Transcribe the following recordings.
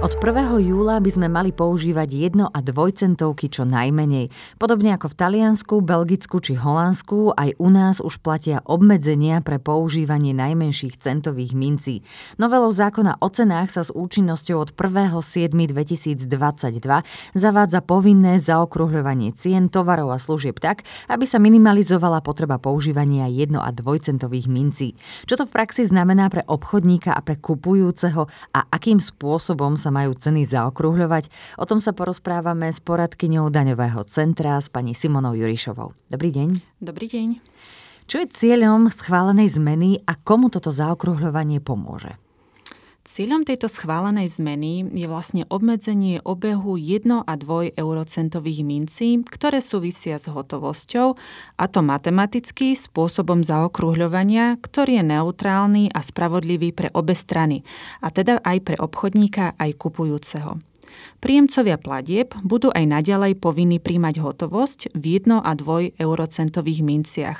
Od 1. júla by sme mali používať jedno a dvojcentovky čo najmenej. Podobne ako v Taliansku, Belgicku či Holandsku, aj u nás už platia obmedzenia pre používanie najmenších centových mincí. Novelou zákona o cenách sa s účinnosťou od 1.7.2022 zavádza povinné zaokruhľovanie cien tovarov a služieb tak, aby sa minimalizovala potreba používania jedno a dvojcentových mincí. Čo to v praxi znamená pre obchodníka a pre kupujúceho a akým spôsobom sa majú ceny zaokrúhľovať, o tom sa porozprávame s poradkyňou daňového centra s pani Simonou Jurišovou. Dobrý deň. Dobrý deň. Čo je cieľom schválenej zmeny a komu toto zaokrúhľovanie pomôže? Cieľom tejto schválenej zmeny je vlastne obmedzenie obehu 1 a 2 eurocentových mincí, ktoré súvisia s hotovosťou, a to matematicky spôsobom zaokrúhľovania, ktorý je neutrálny a spravodlivý pre obe strany, a teda aj pre obchodníka, aj kupujúceho. Príjemcovia platieb budú aj naďalej povinní príjmať hotovosť v 1 a 2 eurocentových minciach.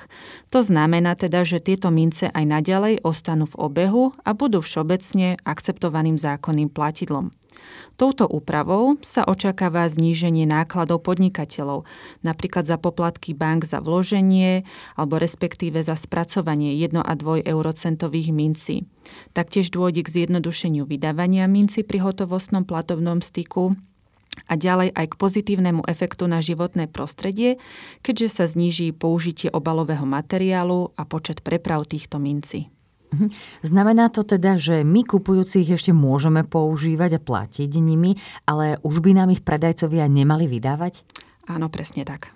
To znamená teda, že tieto mince aj naďalej ostanú v obehu a budú všeobecne akceptovaným zákonným platidlom. Touto úpravou sa očakáva zníženie nákladov podnikateľov, napríklad za poplatky bank za vloženie alebo respektíve za spracovanie 1 a 2 eurocentových mincí. Taktiež dôjde k zjednodušeniu vydávania minci pri hotovostnom platobnom styku a ďalej aj k pozitívnemu efektu na životné prostredie, keďže sa zníži použitie obalového materiálu a počet preprav týchto mincí. Mhm. Znamená to teda, že my kupujúcich ešte môžeme používať a platiť nimi, ale už by nám ich predajcovia nemali vydávať? Áno, presne tak.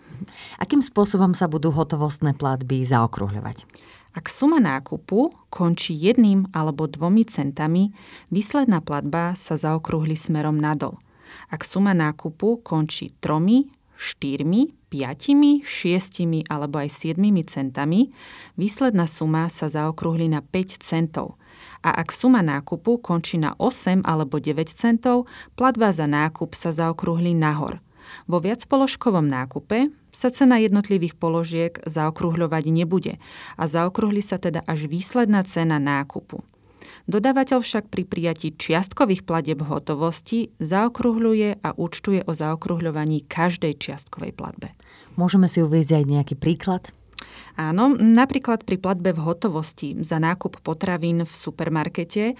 Akým spôsobom sa budú hotovostné platby zaokruhľovať? Ak suma nákupu končí jedným alebo dvomi centami, výsledná platba sa zaokrúhli smerom nadol. Ak suma nákupu končí tromi, štyrmi, piatimi, šiestimi alebo aj siedmimi centami, výsledná suma sa zaokrúhli na 5 centov. A ak suma nákupu končí na 8 alebo 9 centov, platba za nákup sa zaokrúhli nahor. Vo viacpoložkovom nákupe sa cena jednotlivých položiek zaokrúhľovať nebude a zaokrúhli sa teda až výsledná cena nákupu. Dodávateľ však pri prijatí čiastkových pladeb v hotovosti zaokrúhľuje a účtuje o zaokrúhľovaní každej čiastkovej platbe. Môžeme si uvieť aj nejaký príklad? Áno, napríklad pri platbe v hotovosti za nákup potravín v supermarkete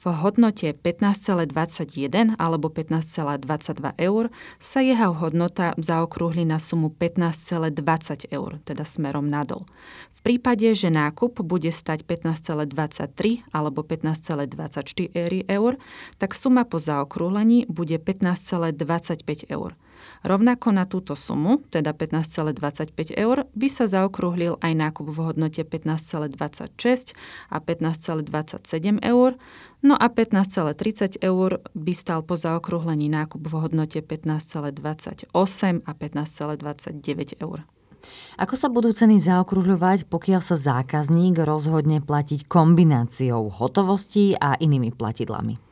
v hodnote 15,21 alebo 15,22 eur sa jeho hodnota zaokrúhli na sumu 15,20 eur, teda smerom nadol. V prípade, že nákup bude stať 15,23 alebo 15,24 eur, tak suma po zaokrúhlení bude 15,25 eur. Rovnako na túto sumu, teda 15,25 eur, by sa zaokrúhlil aj nákup v hodnote 15,26 a 15,27 eur, no a 15,30 eur by stal po zaokrúhlení nákup v hodnote 15,28 a 15,29 eur. Ako sa budú ceny zaokrúhľovať, pokiaľ sa zákazník rozhodne platiť kombináciou hotovosti a inými platidlami?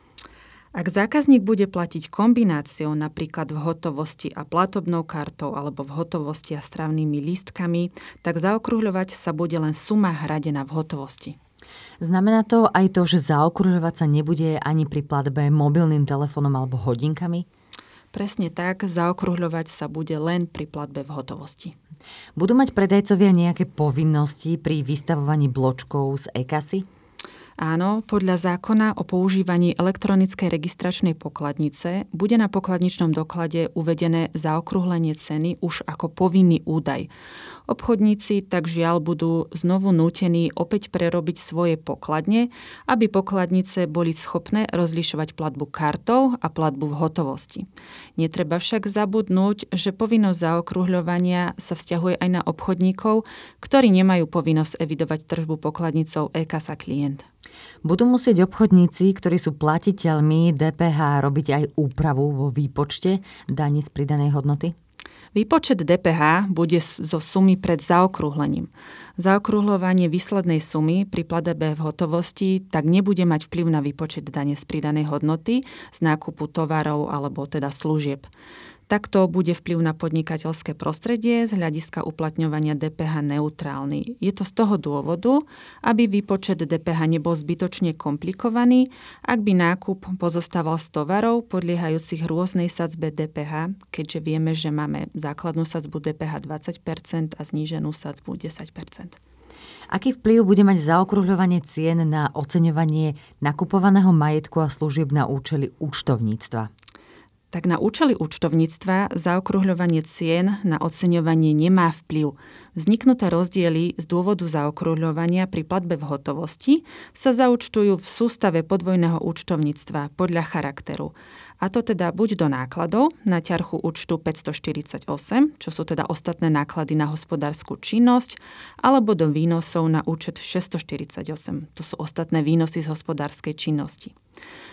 Ak zákazník bude platiť kombináciou napríklad v hotovosti a platobnou kartou alebo v hotovosti a stravnými lístkami, tak zaokrúhľovať sa bude len suma hradená v hotovosti. Znamená to aj to, že zaokrúhľovať sa nebude ani pri platbe mobilným telefónom alebo hodinkami? Presne tak, zaokrúhľovať sa bude len pri platbe v hotovosti. Budú mať predajcovia nejaké povinnosti pri vystavovaní bločkov z e-kasy? Áno, podľa zákona o používaní elektronickej registračnej pokladnice bude na pokladničnom doklade uvedené zaokrúhlenie ceny už ako povinný údaj. Obchodníci tak žiaľ budú znovu nútení opäť prerobiť svoje pokladne, aby pokladnice boli schopné rozlišovať platbu kartou a platbu v hotovosti. Netreba však zabudnúť, že povinnosť zaokrúhľovania sa vzťahuje aj na obchodníkov, ktorí nemajú povinnosť evidovať tržbu pokladnicou e-kasa klient. Budú musieť obchodníci, ktorí sú platiteľmi DPH, robiť aj úpravu vo výpočte daní z pridanej hodnoty? Výpočet DPH bude zo sumy pred zaokrúhlením. Zaokrúhľovanie výslednej sumy pri platebe v hotovosti tak nebude mať vplyv na výpočet dane z pridanej hodnoty z nákupu tovarov alebo teda služieb. Takto bude vplyv na podnikateľské prostredie z hľadiska uplatňovania DPH neutrálny. Je to z toho dôvodu, aby výpočet DPH nebol zbytočne komplikovaný, ak by nákup pozostával z tovarov podliehajúcich rôznej sadzbe DPH, keďže vieme, že máme základnú sadzbu DPH 20% a zníženú sadzbu 10%. Aký vplyv bude mať zaokrúhľovanie cien na oceňovanie nakupovaného majetku a služieb na účely účtovníctva? Tak na účely účtovníctva zaokrúhľovanie cien na oceňovanie nemá vplyv. Vzniknuté rozdiely z dôvodu zaokrúhľovania pri platbe v hotovosti sa zaučtujú v sústave podvojného účtovníctva podľa charakteru. A to teda buď do nákladov na ťarchu účtu 548, čo sú teda ostatné náklady na hospodárskú činnosť, alebo do výnosov na účet 648, to sú ostatné výnosy z hospodárskej činnosti.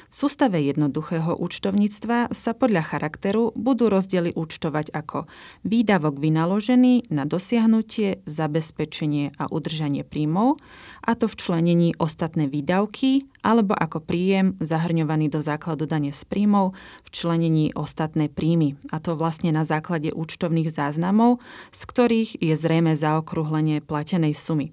V sústave jednoduchého účtovníctva sa podľa charakteru budú rozdiely účtovať ako výdavok vynaložený na dosiahnutie, zabezpečenie a udržanie príjmov, a to v členení ostatné výdavky, alebo ako príjem zahrňovaný do základu dane z príjmov v členení ostatné príjmy, a to vlastne na základe účtovných záznamov, z ktorých je zrejme zaokrúhlenie platenej sumy.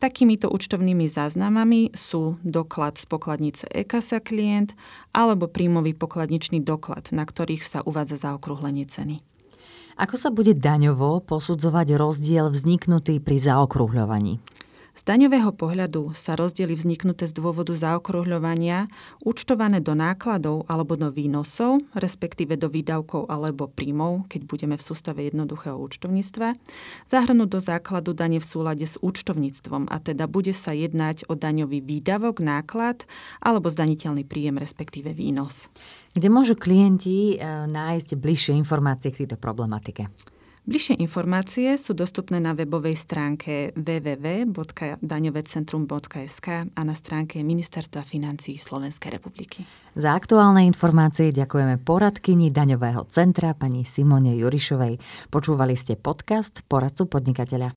Takýmito účtovnými záznamami sú doklad z pokladnice e-kasa klient alebo príjmový pokladničný doklad, na ktorých sa uvádza zaokrúhlenie ceny. Ako sa bude daňovo posudzovať rozdiel vzniknutý pri zaokrúhľovaní? Z daňového pohľadu sa rozdiely vzniknuté z dôvodu zaokrúhľovania účtované do nákladov alebo do výnosov, respektíve do výdavkov alebo príjmov, keď budeme v sústave jednoduchého účtovníctva, zahrnúť do základu dane v súlade s účtovníctvom a teda bude sa jednať o daňový výdavok, náklad alebo zdaniteľný príjem, respektíve výnos. Kde môžu klienti eh, nájsť bližšie informácie k tejto problematike? Bližšie informácie sú dostupné na webovej stránke www.daňovecentrum.sk a na stránke Ministerstva financí Slovenskej republiky. Za aktuálne informácie ďakujeme poradkyni Daňového centra pani Simone Jurišovej. Počúvali ste podcast Poradcu podnikateľa.